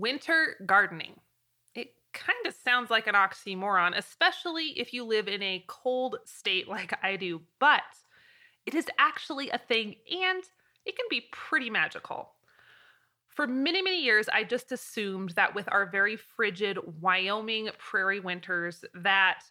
Winter gardening. It kind of sounds like an oxymoron, especially if you live in a cold state like I do, but it is actually a thing and it can be pretty magical. For many, many years, I just assumed that with our very frigid Wyoming prairie winters, that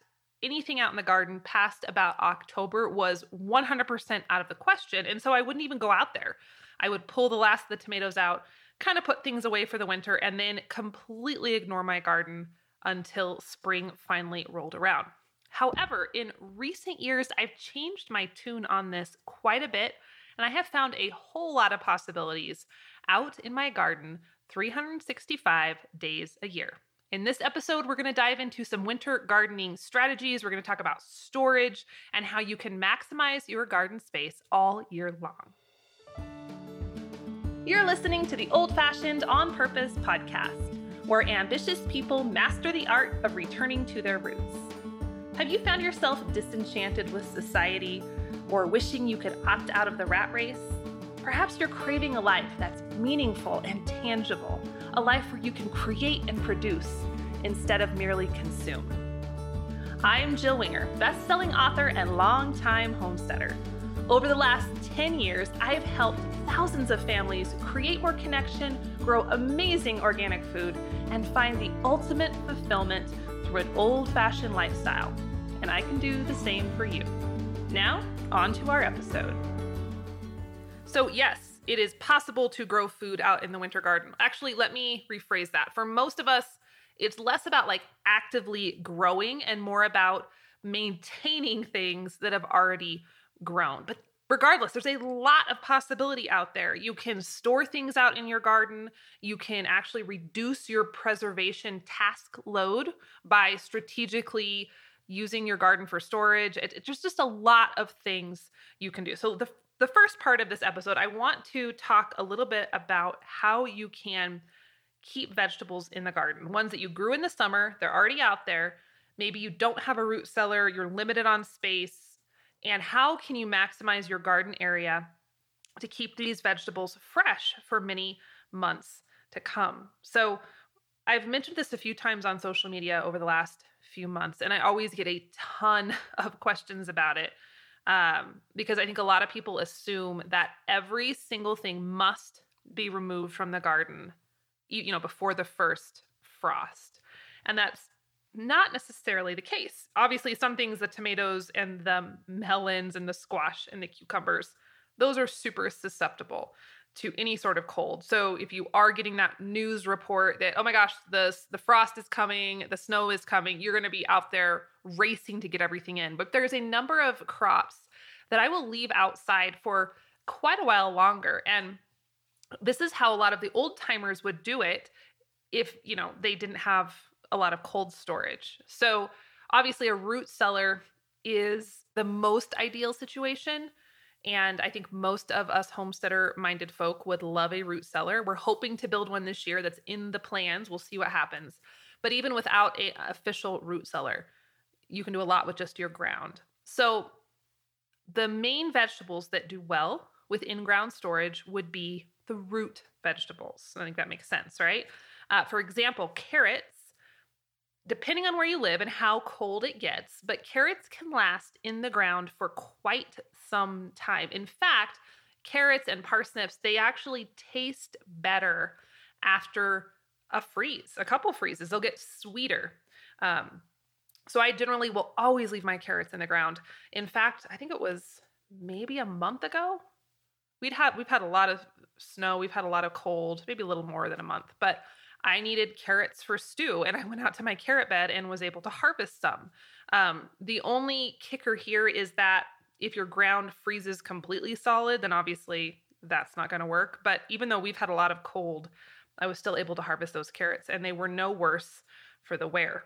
anything out in the garden past about October was 100% out of the question. And so I wouldn't even go out there. I would pull the last of the tomatoes out, kind of put things away for the winter, and then completely ignore my garden until spring finally rolled around. However, in recent years, I've changed my tune on this quite a bit, and I have found a whole lot of possibilities out in my garden 365 days a year. In this episode, we're going to dive into some winter gardening strategies. We're going to talk about storage and how you can maximize your garden space all year long. You're listening to the Old Fashioned On Purpose podcast, where ambitious people master the art of returning to their roots. Have you found yourself disenchanted with society or wishing you could opt out of the rat race? Perhaps you're craving a life that's meaningful and tangible, a life where you can create and produce instead of merely consume. I am Jill Winger, best-selling author and longtime homesteader. Over the last 10 years, I have helped thousands of families create more connection, grow amazing organic food, and find the ultimate fulfillment through an old-fashioned lifestyle. And I can do the same for you. Now, on to our episode. So, yes, it is possible to grow food out in the winter garden. Actually, let me rephrase that. For most of us, it's less about like actively growing and more about maintaining things that have already grown. But regardless, there's a lot of possibility out there. You can store things out in your garden. You can actually reduce your preservation task load by strategically using your garden for storage. It, it's just, just a lot of things you can do. So the the first part of this episode, I want to talk a little bit about how you can keep vegetables in the garden. Ones that you grew in the summer, they're already out there. Maybe you don't have a root cellar, you're limited on space. And how can you maximize your garden area to keep these vegetables fresh for many months to come? So, I've mentioned this a few times on social media over the last few months, and I always get a ton of questions about it um, because I think a lot of people assume that every single thing must be removed from the garden, you, you know, before the first frost, and that's not necessarily the case. Obviously, some things, the tomatoes and the melons and the squash and the cucumbers, those are super susceptible to any sort of cold. So if you are getting that news report that oh my gosh, the the frost is coming, the snow is coming, you're going to be out there racing to get everything in. But there's a number of crops that I will leave outside for quite a while longer and this is how a lot of the old timers would do it if, you know, they didn't have a lot of cold storage. So obviously a root cellar is the most ideal situation and I think most of us homesteader minded folk would love a root cellar. We're hoping to build one this year that's in the plans. We'll see what happens. But even without a official root cellar, you can do a lot with just your ground. So the main vegetables that do well with in-ground storage would be the root vegetables. I think that makes sense, right? Uh, for example, carrots depending on where you live and how cold it gets, but carrots can last in the ground for quite some time. In fact, carrots and parsnips, they actually taste better after a freeze, a couple freezes. They'll get sweeter. Um, so I generally will always leave my carrots in the ground. In fact, I think it was maybe a month ago. We'd had we've had a lot of snow, we've had a lot of cold, maybe a little more than a month, but I needed carrots for stew, and I went out to my carrot bed and was able to harvest some. Um, the only kicker here is that if your ground freezes completely solid, then obviously that's not going to work. But even though we've had a lot of cold, I was still able to harvest those carrots, and they were no worse for the wear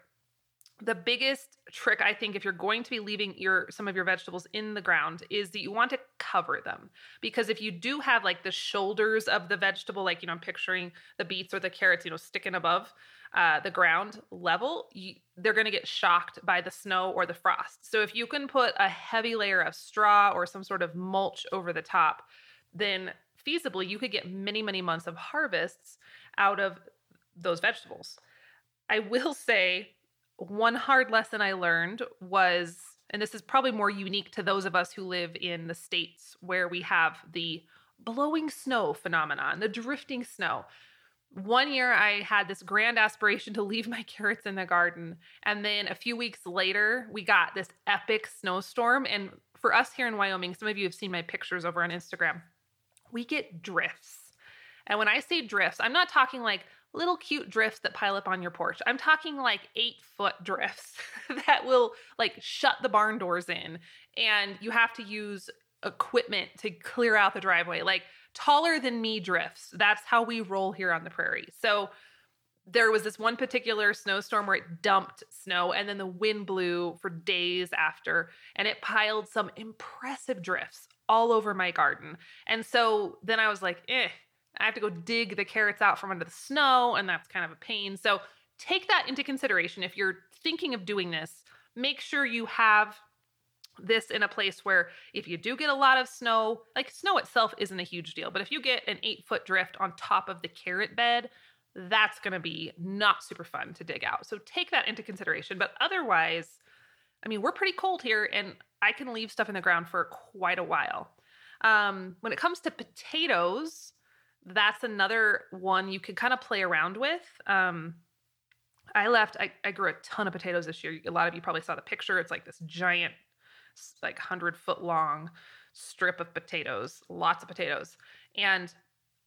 the biggest trick i think if you're going to be leaving your some of your vegetables in the ground is that you want to cover them because if you do have like the shoulders of the vegetable like you know i'm picturing the beets or the carrots you know sticking above uh, the ground level you, they're going to get shocked by the snow or the frost so if you can put a heavy layer of straw or some sort of mulch over the top then feasibly you could get many many months of harvests out of those vegetables. I will say one hard lesson I learned was, and this is probably more unique to those of us who live in the states where we have the blowing snow phenomenon, the drifting snow. One year I had this grand aspiration to leave my carrots in the garden. And then a few weeks later, we got this epic snowstorm. And for us here in Wyoming, some of you have seen my pictures over on Instagram, we get drifts. And when I say drifts, I'm not talking like little cute drifts that pile up on your porch. I'm talking like eight foot drifts that will like shut the barn doors in. And you have to use equipment to clear out the driveway. Like taller than me drifts. That's how we roll here on the prairie. So there was this one particular snowstorm where it dumped snow and then the wind blew for days after and it piled some impressive drifts all over my garden. And so then I was like, eh, I have to go dig the carrots out from under the snow, and that's kind of a pain. So take that into consideration if you're thinking of doing this. Make sure you have this in a place where if you do get a lot of snow, like snow itself isn't a huge deal, but if you get an eight foot drift on top of the carrot bed, that's going to be not super fun to dig out. So take that into consideration. But otherwise, I mean, we're pretty cold here and I can leave stuff in the ground for quite a while. Um, when it comes to potatoes, that's another one you could kind of play around with. Um, I left, I, I grew a ton of potatoes this year. A lot of you probably saw the picture. It's like this giant, like 100 foot long strip of potatoes, lots of potatoes. And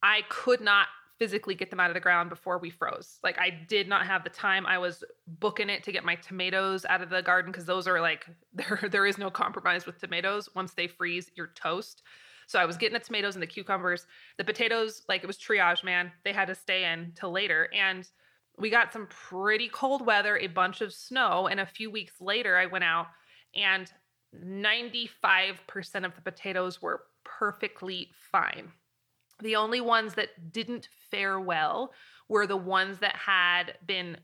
I could not physically get them out of the ground before we froze. Like I did not have the time. I was booking it to get my tomatoes out of the garden because those are like there there is no compromise with tomatoes. Once they freeze, you're toast. So I was getting the tomatoes and the cucumbers. The potatoes, like it was triage, man. They had to stay in till later. And we got some pretty cold weather, a bunch of snow. And a few weeks later, I went out and 95% of the potatoes were perfectly fine. The only ones that didn't fare well were the ones that had been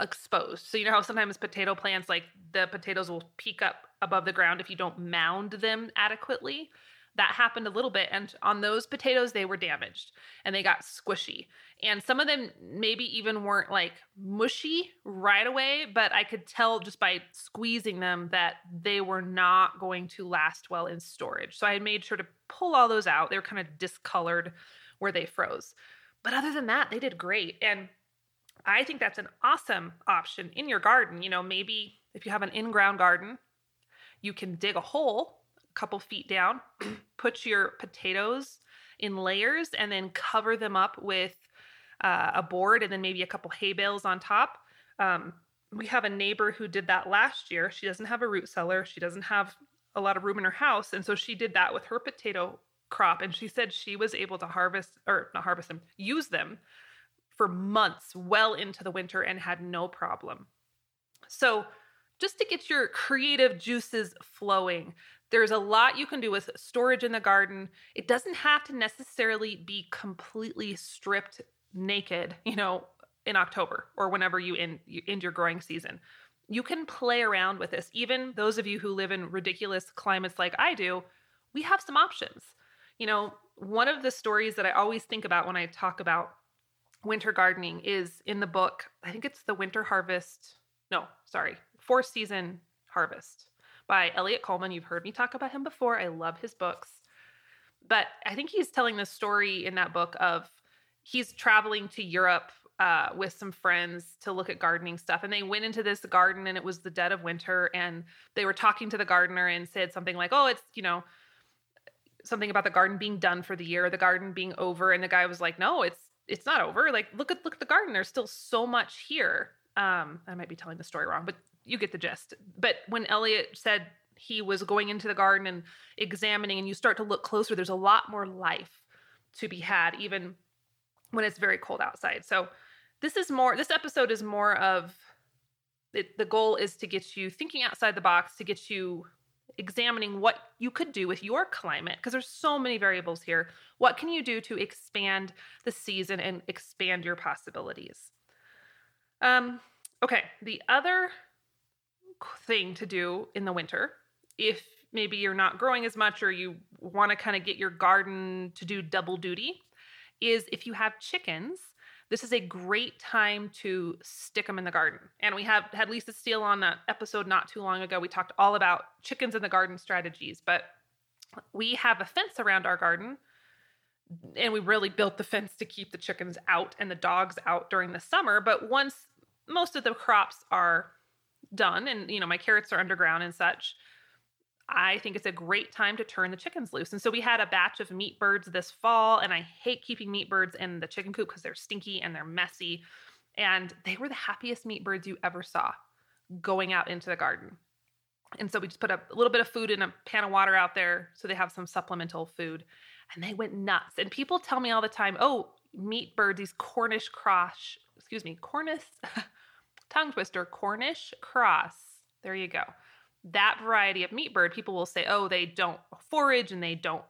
exposed. So you know how sometimes potato plants like the potatoes will peek up above the ground if you don't mound them adequately that happened a little bit. And on those potatoes, they were damaged and they got squishy. And some of them maybe even weren't like mushy right away, but I could tell just by squeezing them that they were not going to last well in storage. So I made sure to pull all those out. They were kind of discolored where they froze. But other than that, they did great. And I think that's an awesome option in your garden. You know, maybe if you have an in ground garden, you can dig a hole couple feet down, put your potatoes in layers and then cover them up with uh, a board and then maybe a couple hay bales on top. Um, we have a neighbor who did that last year. She doesn't have a root cellar. She doesn't have a lot of room in her house. And so she did that with her potato crop. And she said she was able to harvest or not harvest them, use them for months well into the winter and had no problem. So, just to get your creative juices flowing, there's a lot you can do with storage in the garden. It doesn't have to necessarily be completely stripped naked, you know, in October or whenever you end, you end your growing season. You can play around with this. Even those of you who live in ridiculous climates like I do, we have some options. You know, one of the stories that I always think about when I talk about winter gardening is in the book, I think it's The Winter Harvest. No, sorry, Four Season Harvest by Eliot Coleman. You've heard me talk about him before. I love his books. But I think he's telling this story in that book of he's traveling to Europe uh, with some friends to look at gardening stuff. And they went into this garden and it was the dead of winter. And they were talking to the gardener and said something like, oh, it's, you know, something about the garden being done for the year, the garden being over. And the guy was like, no, it's, it's not over. Like, look at, look at the garden. There's still so much here. Um, I might be telling the story wrong, but you get the gist. But when Eliot said he was going into the garden and examining, and you start to look closer, there's a lot more life to be had, even when it's very cold outside. So this is more. This episode is more of it, the goal is to get you thinking outside the box, to get you examining what you could do with your climate because there's so many variables here. What can you do to expand the season and expand your possibilities? Um, okay, the other thing to do in the winter if maybe you're not growing as much or you want to kind of get your garden to do double duty is if you have chickens this is a great time to stick them in the garden. And we have had Lisa Steele on that episode not too long ago. We talked all about chickens in the garden strategies, but we have a fence around our garden and we really built the fence to keep the chickens out and the dogs out during the summer. But once most of the crops are done and you know my carrots are underground and such, I think it's a great time to turn the chickens loose. And so we had a batch of meat birds this fall, and I hate keeping meat birds in the chicken coop because they're stinky and they're messy. And they were the happiest meat birds you ever saw going out into the garden. And so we just put a little bit of food in a pan of water out there so they have some supplemental food. And they went nuts. And people tell me all the time, oh, meat birds, these Cornish cross, excuse me, Cornish, tongue twister, Cornish cross. There you go that variety of meat bird, people will say, oh, they don't forage and they don't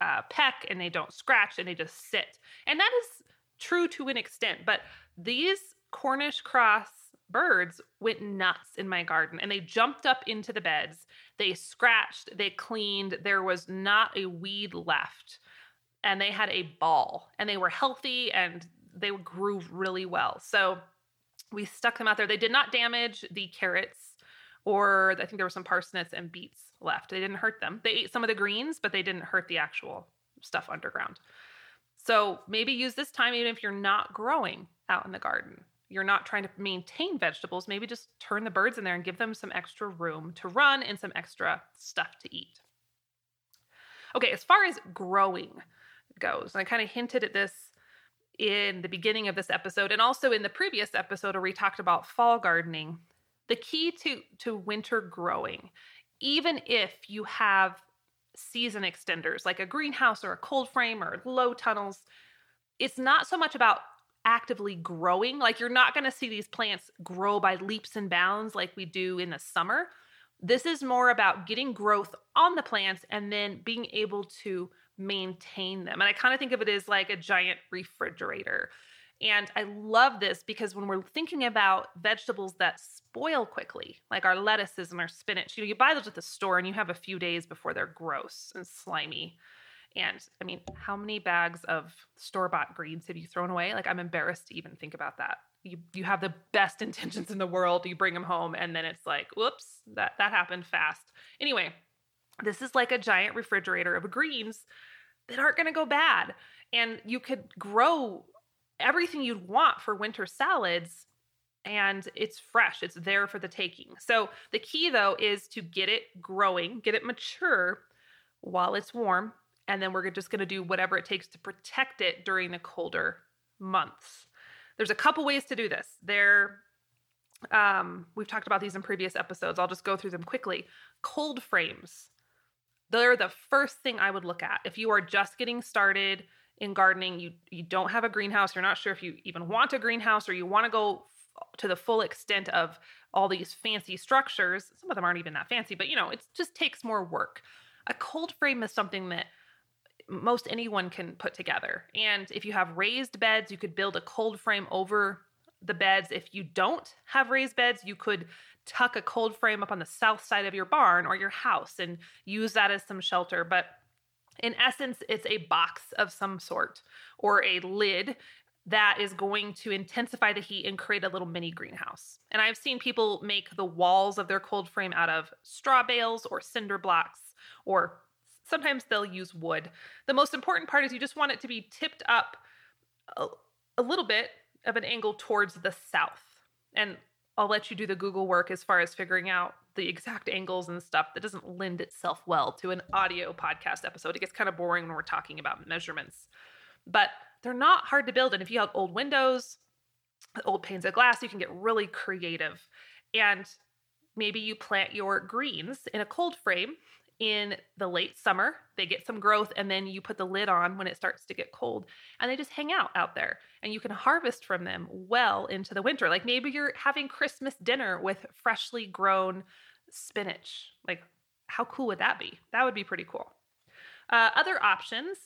uh, peck and they don't scratch and they just sit. And that is true to an extent. But these Cornish cross birds went nuts in my garden and they jumped up into the beds. They scratched, they cleaned. There was not a weed left. And they had a ball and they were healthy and they grew really well. So we stuck them out there. They did not damage the carrots or I think there were some parsnips and beets left. They didn't hurt them. They ate some of the greens, but they didn't hurt the actual stuff underground. So maybe use this time even if you're not growing out in the garden. You're not trying to maintain vegetables, maybe just turn the birds in there and give them some extra room to run and some extra stuff to eat. Okay, as far as growing goes, and I kind of hinted at this in the beginning of this episode and also in the previous episode where we talked about fall gardening the key to to winter growing even if you have season extenders like a greenhouse or a cold frame or low tunnels it's not so much about actively growing. Like you're not going to see these plants grow by leaps and bounds like we do in the summer. This is more about getting growth on the plants and then being able to maintain them and i kind of think of it as like a giant refrigerator and I love this because when we're thinking about vegetables that spoil quickly, like our lettuces and our spinach, you know, you buy those at the store and you have a few days before they're gross and slimy. And I mean, how many bags of store bought greens have you thrown away? Like, I'm embarrassed to even think about that. You, you have the best intentions in the world, you bring them home, and then it's like, whoops, that, that happened fast. Anyway, this is like a giant refrigerator of greens that aren't going to go bad. And you could grow everything you'd want for winter salads and it's fresh. It's there for the taking. So the key though is to get it growing, get it mature while it's warm, and then we're just going to do whatever it takes to protect it during the colder months. There's a couple ways to do this. There um, we've talked about these in previous episodes. I'll just go through them quickly. Cold frames. They're the first thing I would look at. If you are just getting started, in gardening, you you don't have a greenhouse, you're not sure if you even want a greenhouse or you want to go to the full extent of all these fancy structures. Some of them aren't even that fancy, but you know, it just takes more work. A cold frame is something that most anyone can put together. And if you have raised beds, you could build a cold frame over the beds. If you don't have raised beds, you could tuck a cold frame up on the south side of your barn or your house and use that as some shelter. But in essence, it's a box of some sort or a lid that is going to intensify the heat and create a little mini greenhouse. And I've seen people make the walls of their cold frame out of straw bales or cinder blocks, or sometimes they'll use wood. The most important part is you just want it to be tipped up a, a little bit of an angle towards the south. And I'll let you do the Google work as far as figuring out the exact angles and stuff that doesn't lend itself well to an audio podcast episode. It gets kind of boring when we're talking about measurements. But they're not hard to build. And if you have old windows, old panes of glass, you can get really creative. And maybe you plant your greens in a cold frame in the late summer. They get some growth, and then you put the lid on when it starts to get cold, and they just hang out out there. And you can harvest from them well into the winter. Like maybe you're having Christmas dinner with freshly grown spinach. Like, how cool would that be? That would be pretty cool. Uh, other options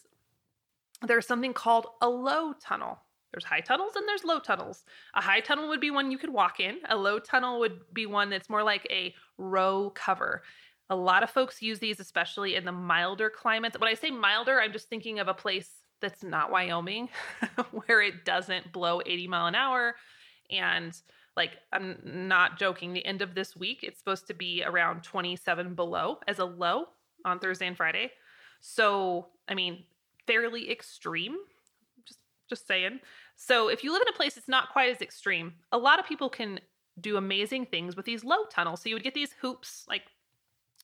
there's something called a low tunnel. There's high tunnels and there's low tunnels. A high tunnel would be one you could walk in. A low tunnel would be one that's more like a row cover. A lot of folks use these, especially in the milder climates. When I say milder, I'm just thinking of a place that's not Wyoming, where it doesn't blow 80 mile an hour. And like, I'm not joking, the end of this week, it's supposed to be around 27 below as a low on Thursday and Friday. So, I mean, fairly extreme. Just just saying. So, if you live in a place that's not quite as extreme, a lot of people can do amazing things with these low tunnels. So, you would get these hoops, like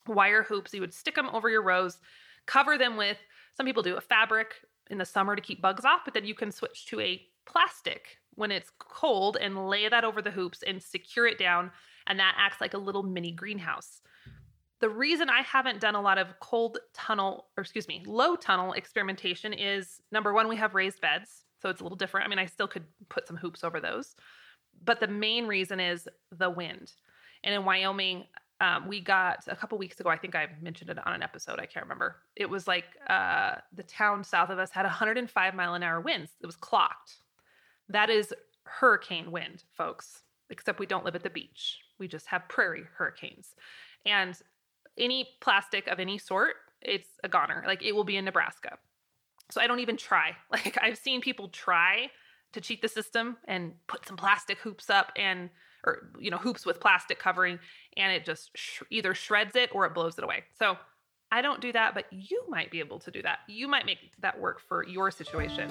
wire hoops, you would stick them over your rows, cover them with some people do a fabric in the summer to keep bugs off, but then you can switch to a plastic when it's cold and lay that over the hoops and secure it down. And that acts like a little mini greenhouse. The reason I haven't done a lot of cold tunnel, or excuse me, low tunnel experimentation is number one, we have raised beds. So it's a little different. I mean, I still could put some hoops over those. But the main reason is the wind. And in Wyoming, um, we got a couple weeks ago, I think I mentioned it on an episode. I can't remember. It was like uh, the town south of us had 105 mile an hour winds. It was clocked. That is hurricane wind, folks, except we don't live at the beach. We just have prairie hurricanes. And any plastic of any sort, it's a goner. Like it will be in Nebraska. So I don't even try. Like I've seen people try to cheat the system and put some plastic hoops up and or you know hoops with plastic covering and it just sh- either shreds it or it blows it away. So I don't do that, but you might be able to do that. You might make that work for your situation.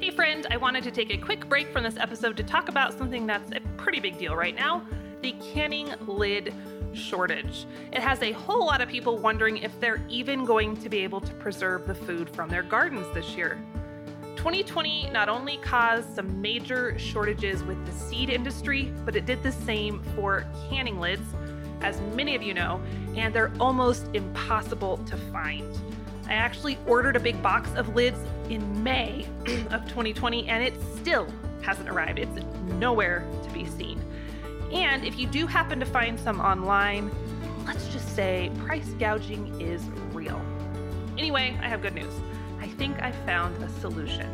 Hey, friend, I wanted to take a quick break from this episode to talk about something that's a pretty big deal right now the canning lid shortage. It has a whole lot of people wondering if they're even going to be able to preserve the food from their gardens this year. 2020 not only caused some major shortages with the seed industry, but it did the same for canning lids, as many of you know, and they're almost impossible to find. I actually ordered a big box of lids in May of 2020 and it still hasn't arrived. It's nowhere to be seen. And if you do happen to find some online, let's just say price gouging is real. Anyway, I have good news think I found a solution.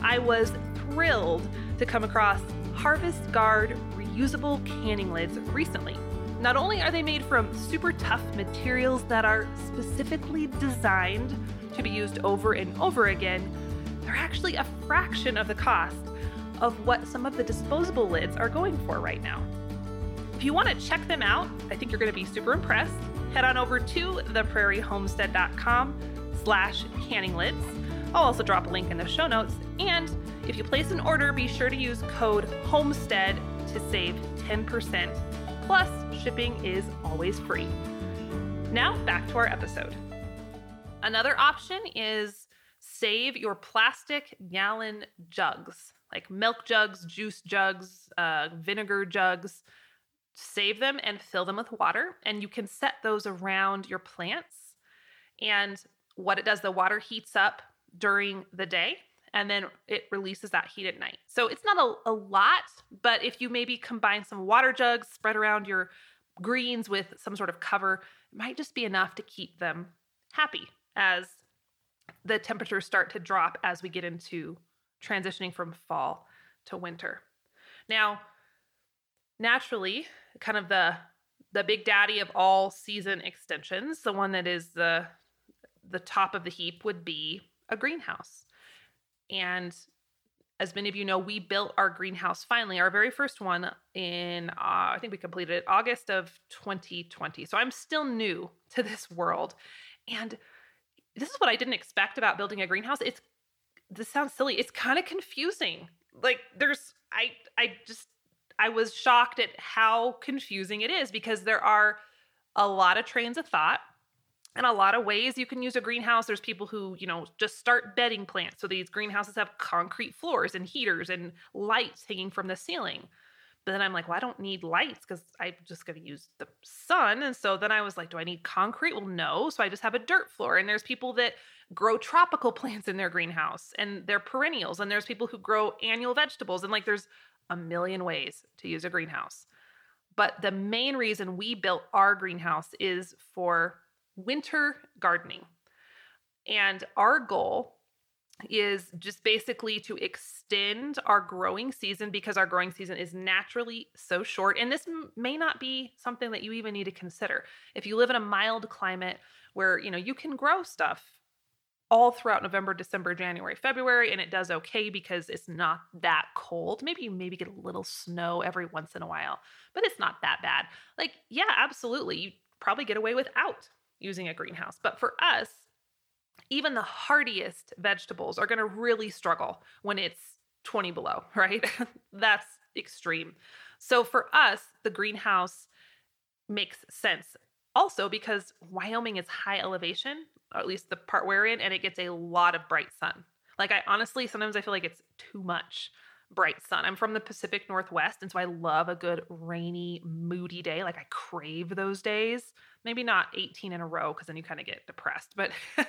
I was thrilled to come across Harvest Guard reusable canning lids recently. Not only are they made from super tough materials that are specifically designed to be used over and over again, they're actually a fraction of the cost of what some of the disposable lids are going for right now. If you want to check them out, I think you're going to be super impressed. Head on over to theprairiehomestead.com slash canning lids I'll also drop a link in the show notes. And if you place an order, be sure to use code HOMESTEAD to save 10%. Plus, shipping is always free. Now, back to our episode. Another option is save your plastic gallon jugs, like milk jugs, juice jugs, uh, vinegar jugs. Save them and fill them with water, and you can set those around your plants. And what it does, the water heats up during the day and then it releases that heat at night. So it's not a, a lot, but if you maybe combine some water jugs, spread around your greens with some sort of cover, it might just be enough to keep them happy as the temperatures start to drop as we get into transitioning from fall to winter. Now, naturally, kind of the the big daddy of all season extensions, the one that is the the top of the heap would be a greenhouse. And as many of you know, we built our greenhouse finally, our very first one in, uh, I think we completed it August of 2020. So I'm still new to this world. And this is what I didn't expect about building a greenhouse. It's, this sounds silly. It's kind of confusing. Like there's, I, I just, I was shocked at how confusing it is because there are a lot of trains of thought and a lot of ways you can use a greenhouse. There's people who, you know, just start bedding plants. So these greenhouses have concrete floors and heaters and lights hanging from the ceiling. But then I'm like, well, I don't need lights because I'm just going to use the sun. And so then I was like, do I need concrete? Well, no. So I just have a dirt floor. And there's people that grow tropical plants in their greenhouse and they're perennials. And there's people who grow annual vegetables. And like, there's a million ways to use a greenhouse. But the main reason we built our greenhouse is for winter gardening. And our goal is just basically to extend our growing season because our growing season is naturally so short. And this m- may not be something that you even need to consider. If you live in a mild climate where, you know, you can grow stuff all throughout November, December, January, February, and it does okay because it's not that cold. Maybe you maybe get a little snow every once in a while, but it's not that bad. Like, yeah, absolutely. You probably get away without using a greenhouse. But for us, even the hardiest vegetables are going to really struggle when it's 20 below, right? That's extreme. So for us, the greenhouse makes sense also because Wyoming is high elevation or at least the part we're in, and it gets a lot of bright sun. Like I honestly sometimes I feel like it's too much bright sun. I'm from the Pacific Northwest, and so I love a good rainy, moody day. Like I crave those days. Maybe not 18 in a row because then you kind of get depressed, but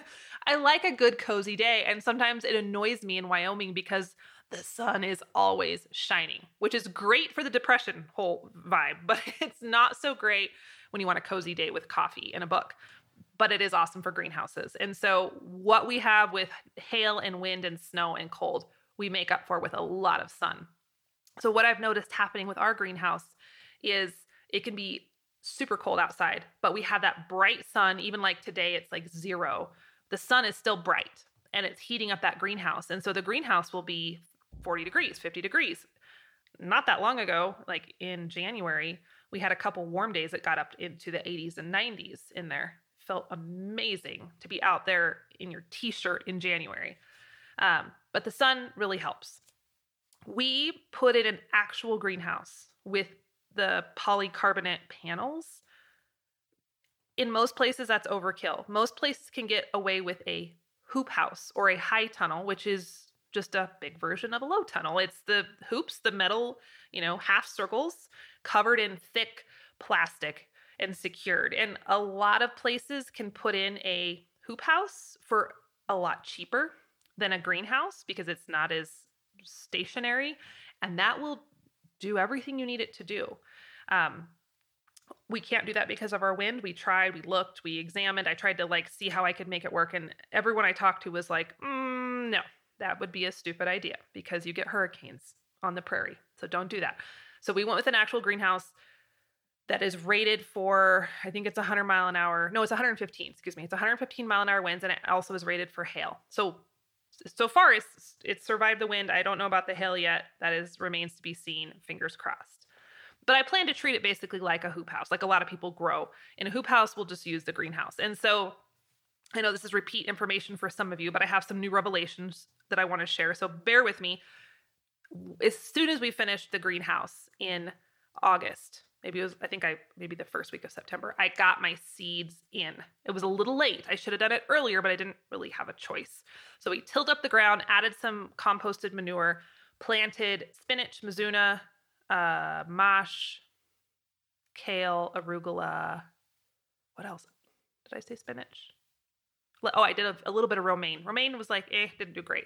I like a good cozy day. And sometimes it annoys me in Wyoming because the sun is always shining, which is great for the depression whole vibe, but it's not so great when you want a cozy day with coffee and a book but it is awesome for greenhouses. And so, what we have with hail and wind and snow and cold, we make up for with a lot of sun. So, what I've noticed happening with our greenhouse is it can be super cold outside, but we have that bright sun. Even like today, it's like zero. The sun is still bright and it's heating up that greenhouse. And so, the greenhouse will be 40 degrees, 50 degrees. Not that long ago, like in January, we had a couple warm days that got up into the 80s and 90s in there felt amazing to be out there in your t shirt in January. Um, but the sun really helps. We put in an actual greenhouse with the polycarbonate panels. In most places, that's overkill. Most places can get away with a hoop house or a high tunnel, which is just a big version of a low tunnel. It's the hoops, the metal, you know, half circles covered in thick plastic and secured. And a lot of places can put in a hoop house for a lot cheaper than a greenhouse because it's not as stationary and that will do everything you need it to do. Um, we can't do that because of our wind. We tried, we looked, we examined. I tried to like see how I could make it work, and everyone I talked to was like, mm, "No, that would be a stupid idea because you get hurricanes on the prairie, so don't do that." So we went with an actual greenhouse that is rated for I think it's 100 mile an hour. No, it's 115. Excuse me. It's 115 mile an hour winds, and it also is rated for hail. So so far, it's it's survived the wind. I don't know about the hail yet. That is remains to be seen. Fingers crossed. But I plan to treat it basically like a hoop house, like a lot of people grow. In a hoop house, we'll just use the greenhouse. And so I know this is repeat information for some of you, but I have some new revelations that I want to share. So bear with me. As soon as we finish the greenhouse in August, maybe it was i think i maybe the first week of september i got my seeds in. It was a little late. I should have done it earlier but i didn't really have a choice. So we tilled up the ground added some composted manure planted spinach mizuna uh, mache kale arugula. What else? Did i say spinach? Oh i did a, a little bit of romaine. Romaine was like eh didn't do great.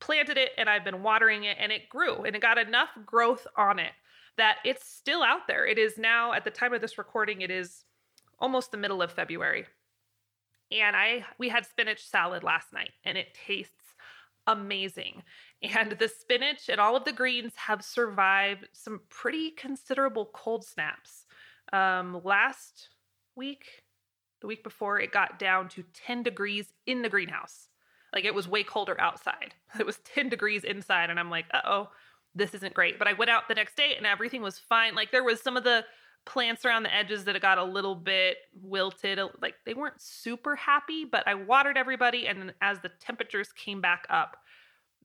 Planted it and i've been watering it and it grew and it got enough growth on it that it's still out there. It is now, at the time of this recording, it is almost the middle of February. And I we had spinach salad last night and it tastes amazing. And the spinach and all of the greens have survived some pretty considerable cold snaps. Um, last week, the week before, it got down to 10 degrees in the greenhouse. Like it was way colder outside. It was 10 degrees inside. And I'm like, uh oh, this isn't great. But I went out the next day and everything was fine. Like there was some of the plants around the edges that got a little bit wilted. Like they weren't super happy, but I watered everybody. And as the temperatures came back up,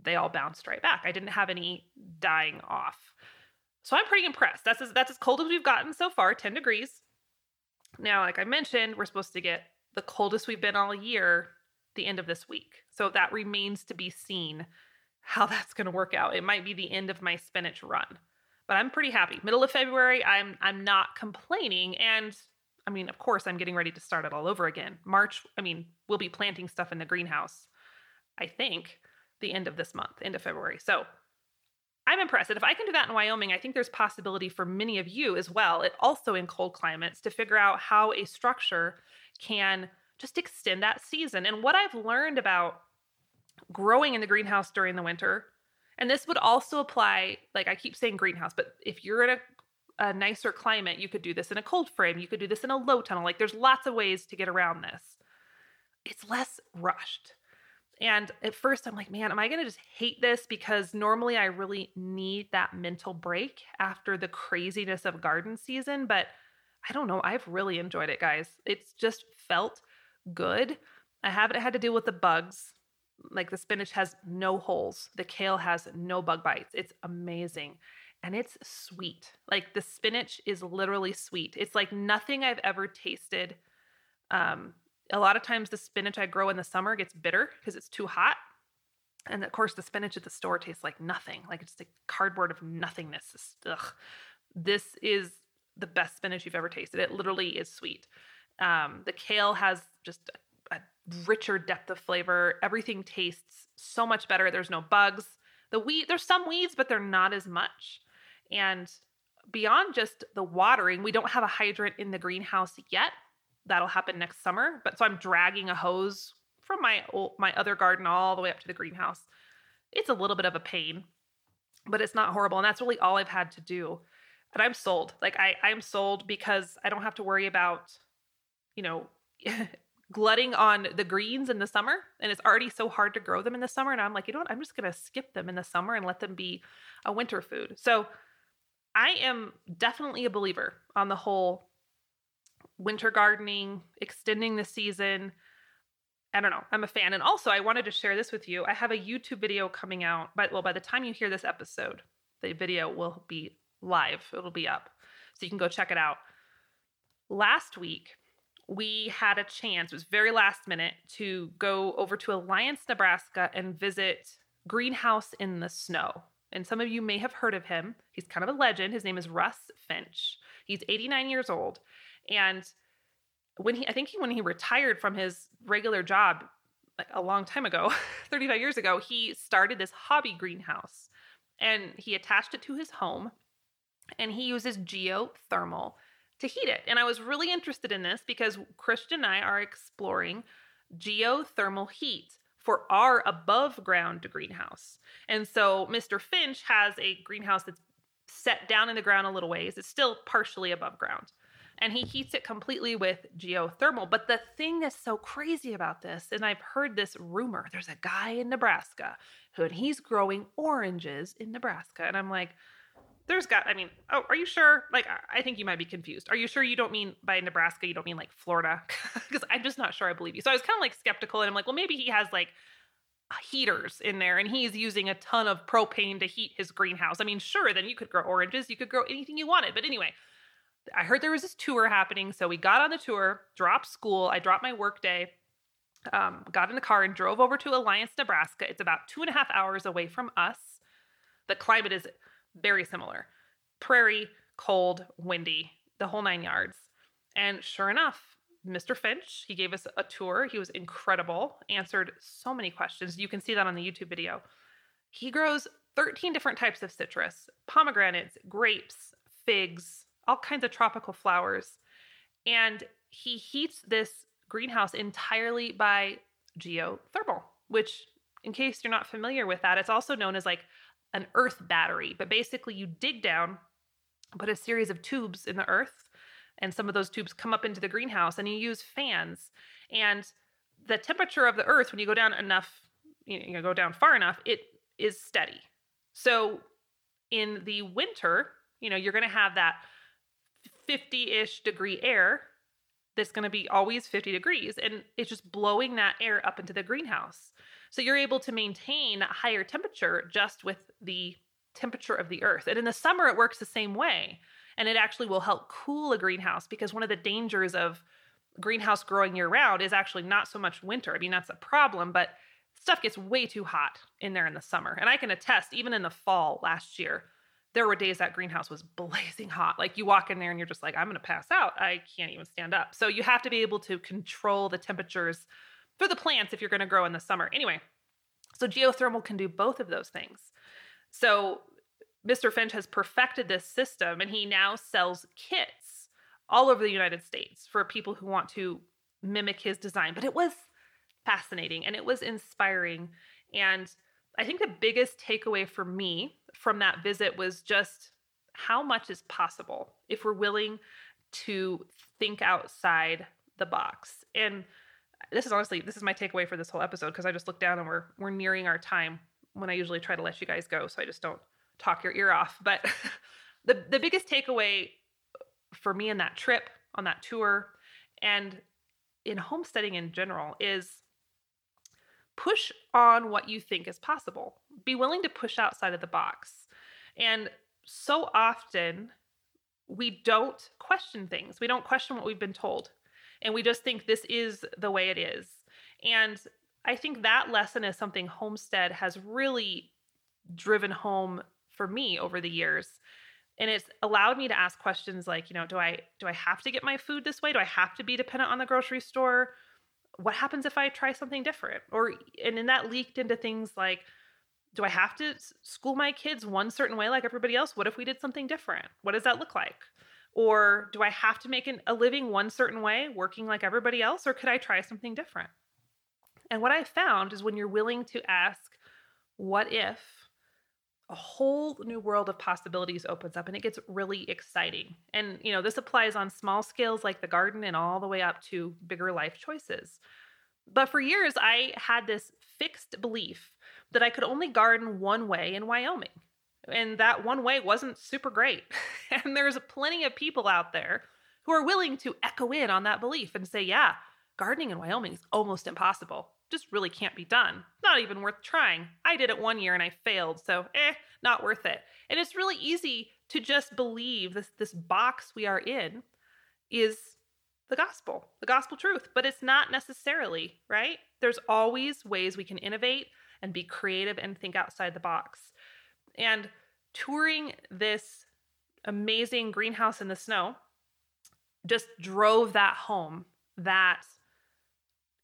they all bounced right back. I didn't have any dying off. So I'm pretty impressed. That's as, that's as cold as we've gotten so far, 10 degrees. Now, like I mentioned, we're supposed to get the coldest we've been all year the end of this week. So that remains to be seen how that's going to work out. It might be the end of my spinach run. But I'm pretty happy. Middle of February, I'm I'm not complaining and I mean, of course, I'm getting ready to start it all over again. March, I mean, we'll be planting stuff in the greenhouse. I think the end of this month, end of February. So, I'm impressed. And if I can do that in Wyoming, I think there's possibility for many of you as well, it also in cold climates, to figure out how a structure can just extend that season. And what I've learned about growing in the greenhouse during the winter. And this would also apply, like I keep saying greenhouse, but if you're in a, a nicer climate, you could do this in a cold frame. You could do this in a low tunnel. Like there's lots of ways to get around this. it's less rushed. And at first, I'm like, man, am I going to just hate this? Because normally I really need that mental break after the craziness of garden season. But I don't know. I've really enjoyed it, guys. It's just felt good. I haven't had to deal with the bugs. Like the spinach has no holes, the kale has no bug bites. It's amazing. And it's sweet. Like the spinach is literally sweet. It's like nothing I've ever tasted um, a lot of times the spinach I grow in the summer gets bitter because it's too hot. And of course, the spinach at the store tastes like nothing, like it's like cardboard of nothingness. Ugh. This is the best spinach you've ever tasted. It literally is sweet. Um, the kale has just a, richer depth of flavor. Everything tastes so much better. There's no bugs. The weed, there's some weeds, but they're not as much. And beyond just the watering, we don't have a hydrant in the greenhouse yet that'll happen next summer. But so I'm dragging a hose from my old, my other garden all the way up to the greenhouse. It's a little bit of a pain, but it's not horrible. And that's really all I've had to do. And I'm sold. Like I I'm sold because I don't have to worry about, you know, glutting on the greens in the summer. And it's already so hard to grow them in the summer. And I'm like, you know what? I'm just gonna skip them in the summer and let them be a winter food. So I am definitely a believer on the whole winter gardening, extending the season. I don't know. I'm a fan. And also, I wanted to share this with you. I have a YouTube video coming out, but well, by the time you hear this episode, the video will be live. It'll be up. So you can go check it out. Last week, we had a chance, it was very last minute, to go over to Alliance, Nebraska and visit Greenhouse in the Snow. And some of you may have heard of him. He's kind of a legend. His name is Russ Finch. He's 89 years old and when he, I think he, when he retired from his regular job like a long time ago, 35 years ago, he started this hobby greenhouse and he attached it to his home and he uses geothermal to heat it. And I was really interested in this because Christian and I are exploring geothermal heat for our above ground greenhouse. And so Mr. Finch has a greenhouse that's set down in the ground a little ways. It's still partially above ground and he heats it completely with geothermal. But the thing that's so crazy about this, and I've heard this rumor, there's a guy in Nebraska who and he's growing oranges in Nebraska. And I'm like, there's got, I mean, oh, are you sure? Like, I think you might be confused. Are you sure you don't mean by Nebraska, you don't mean like Florida? Because I'm just not sure I believe you. So I was kind of like skeptical. And I'm like, well, maybe he has like, heaters in there and he's using a ton of propane to heat his greenhouse. I mean, sure, then you could grow oranges, you could grow anything you wanted. But anyway, I heard there was this tour happening. So we got on the tour, dropped school. I dropped my work day, um, got in the car and drove over to Alliance, Nebraska. It's about two and a half hours away from us. The climate is very similar prairie, cold, windy, the whole nine yards. And sure enough, Mr. Finch, he gave us a tour. He was incredible, answered so many questions. You can see that on the YouTube video. He grows 13 different types of citrus pomegranates, grapes, figs, all kinds of tropical flowers. And he heats this greenhouse entirely by geothermal, which, in case you're not familiar with that, it's also known as like an earth battery. But basically, you dig down, put a series of tubes in the earth, and some of those tubes come up into the greenhouse, and you use fans. And the temperature of the earth, when you go down enough, you know, go down far enough, it is steady. So in the winter, you know, you're going to have that 50 ish degree air that's going to be always 50 degrees. And it's just blowing that air up into the greenhouse. So you're able to maintain a higher temperature just with the temperature of the earth. And in the summer, it works the same way. And it actually will help cool a greenhouse because one of the dangers of greenhouse growing year round is actually not so much winter. I mean, that's a problem, but stuff gets way too hot in there in the summer. And I can attest, even in the fall last year, there were days that greenhouse was blazing hot. Like you walk in there and you're just like, I'm going to pass out. I can't even stand up. So you have to be able to control the temperatures for the plants if you're going to grow in the summer. Anyway, so geothermal can do both of those things. So Mr. Finch has perfected this system and he now sells kits all over the United States for people who want to mimic his design. But it was fascinating and it was inspiring. And I think the biggest takeaway for me from that visit was just how much is possible if we're willing to think outside the box. And this is honestly this is my takeaway for this whole episode because I just looked down and we're we're nearing our time when I usually try to let you guys go, so I just don't talk your ear off. But the the biggest takeaway for me in that trip on that tour and in homesteading in general is push on what you think is possible. Be willing to push outside of the box. And so often we don't question things. We don't question what we've been told. And we just think this is the way it is. And I think that lesson is something Homestead has really driven home for me over the years. And it's allowed me to ask questions like, you know, do I do I have to get my food this way? Do I have to be dependent on the grocery store? What happens if I try something different? Or and then that leaked into things like do I have to school my kids one certain way like everybody else? What if we did something different? What does that look like? Or do I have to make an, a living one certain way, working like everybody else, or could I try something different? And what I found is when you're willing to ask, what if, a whole new world of possibilities opens up and it gets really exciting. And, you know, this applies on small scales like the garden and all the way up to bigger life choices. But for years, I had this fixed belief that I could only garden one way in Wyoming. And that one way wasn't super great. and there's plenty of people out there who are willing to echo in on that belief and say, yeah, gardening in Wyoming is almost impossible. Just really can't be done. Not even worth trying. I did it one year and I failed, so eh, not worth it. And it's really easy to just believe this this box we are in is the gospel, the gospel truth, but it's not necessarily, right? There's always ways we can innovate and be creative and think outside the box. And touring this amazing greenhouse in the snow just drove that home that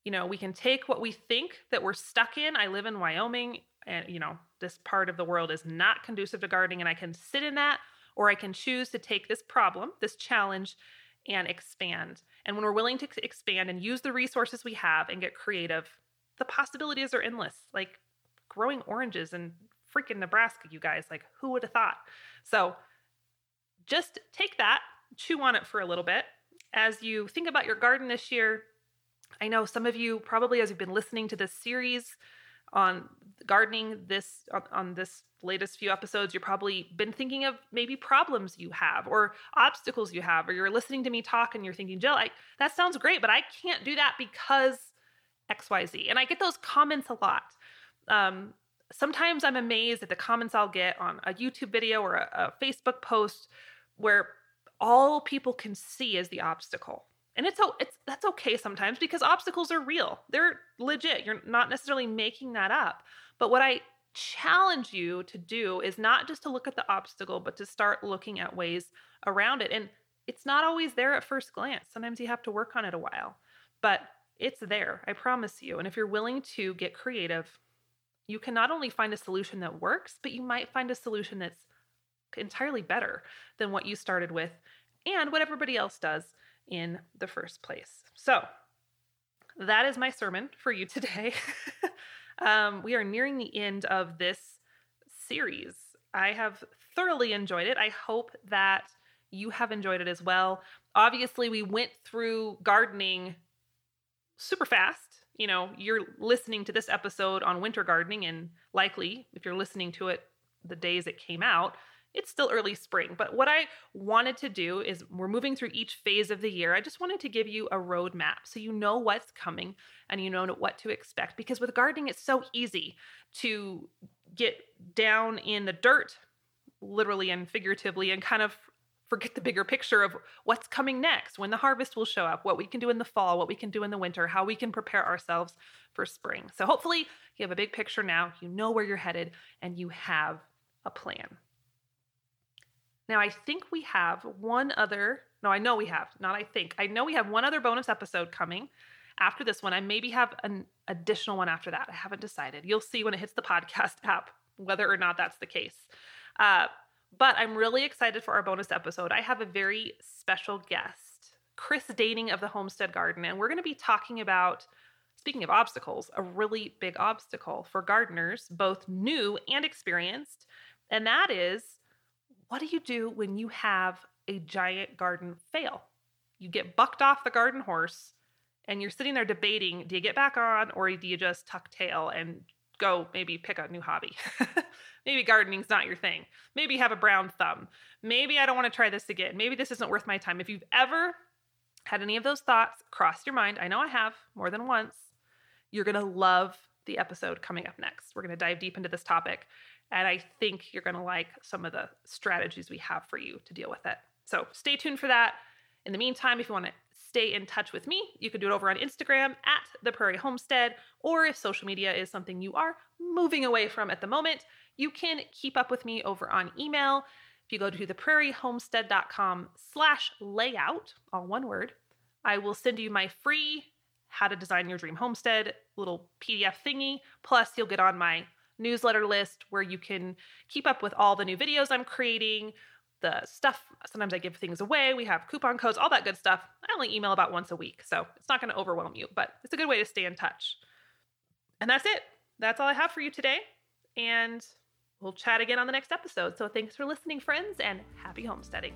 you know we can take what we think that we're stuck in. I live in wyoming and you know this part of the world is not conducive to gardening and i can sit in that or i can choose to take this problem this challenge and expand. And when we're willing to expand and use the resources we have and get creative the possibilities are endless like growing oranges in freaking Nebraska, you guys. Like, who would have thought? So just take that, chew on it for a little bit. As you think about your garden this year, I know some of you probably, as you've been listening to this series on gardening, this on, on this latest few episodes, you've probably been thinking of maybe problems you have or obstacles you have, or you're listening to me talk and you're thinking, Jill, I, that sounds great, but I can't do that because XYZ. And I get those comments a lot um, sometimes I'm amazed at the comments I'll get on a YouTube video or a, a Facebook post where all people can see is the obstacle. And it's it's that's okay sometimes because obstacles are real. They're legit. You're not necessarily making that up. But what I challenge you to do is not just to look at the obstacle, but to start looking at ways around it. And it's not always there at first glance. Sometimes you have to work on it a while. But it's there, I promise you. And if you're willing to get creative, you can not only find a solution that works, but you might find a solution that's entirely better than what you started with and what everybody else does in the first place. So, that is my sermon for you today. um, we are nearing the end of this series. I have thoroughly enjoyed it. I hope that you have enjoyed it as well. Obviously, we went through gardening super fast you know, you're listening to this episode on winter gardening, and likely if you're listening to it the days it came out, it's still early spring. But what I wanted to do is we're moving through each phase of the year. I just wanted to give you a roadmap so you know what's coming and you know what to expect. Because with gardening, it's so easy to get down in the dirt, literally and figuratively, and kind of forget the bigger picture of what's coming next, when the harvest will show up, what we can do in the fall, what we can do in the winter, how we can prepare ourselves for spring. So hopefully you have a big picture now, you know where you're headed, and you have a plan. Now, I think we have one other, no, I know we have, not I think, I know we have one other bonus episode coming after this one. I maybe have an additional one after that. I haven't decided. You'll see when it hits the podcast app whether or not that's the case. Uh, but I'm really excited for our bonus episode. I have a very special guest, Chris Daning of the Homestead Garden, and we're going to be talking about, speaking of obstacles, a really big obstacle for gardeners, both new and experienced. And that is what do you do when you have a giant garden fail? You get bucked off the garden horse and you're sitting there debating do you get back on or do you just tuck tail and go maybe pick a new hobby? maybe gardening's not your thing. Maybe you have a brown thumb. Maybe I don't want to try this again. Maybe this isn't worth my time. If you've ever had any of those thoughts cross your mind, I know I have more than once, you're going to love the episode coming up next. We're going to dive deep into this topic. And I think you're going to like some of the strategies we have for you to deal with it. So stay tuned for that. In the meantime, if you want to stay in touch with me, you can do it over on Instagram at the Prairie Homestead, or if social media is something you are moving away from at the moment, you can keep up with me over on email. If you go to theprairiehomestead.com slash layout, all one word, I will send you my free how to design your dream homestead little PDF thingy. Plus, you'll get on my newsletter list where you can keep up with all the new videos I'm creating, the stuff. Sometimes I give things away. We have coupon codes, all that good stuff. I only email about once a week, so it's not going to overwhelm you, but it's a good way to stay in touch. And that's it. That's all I have for you today. And we'll chat again on the next episode. So thanks for listening, friends, and happy homesteading.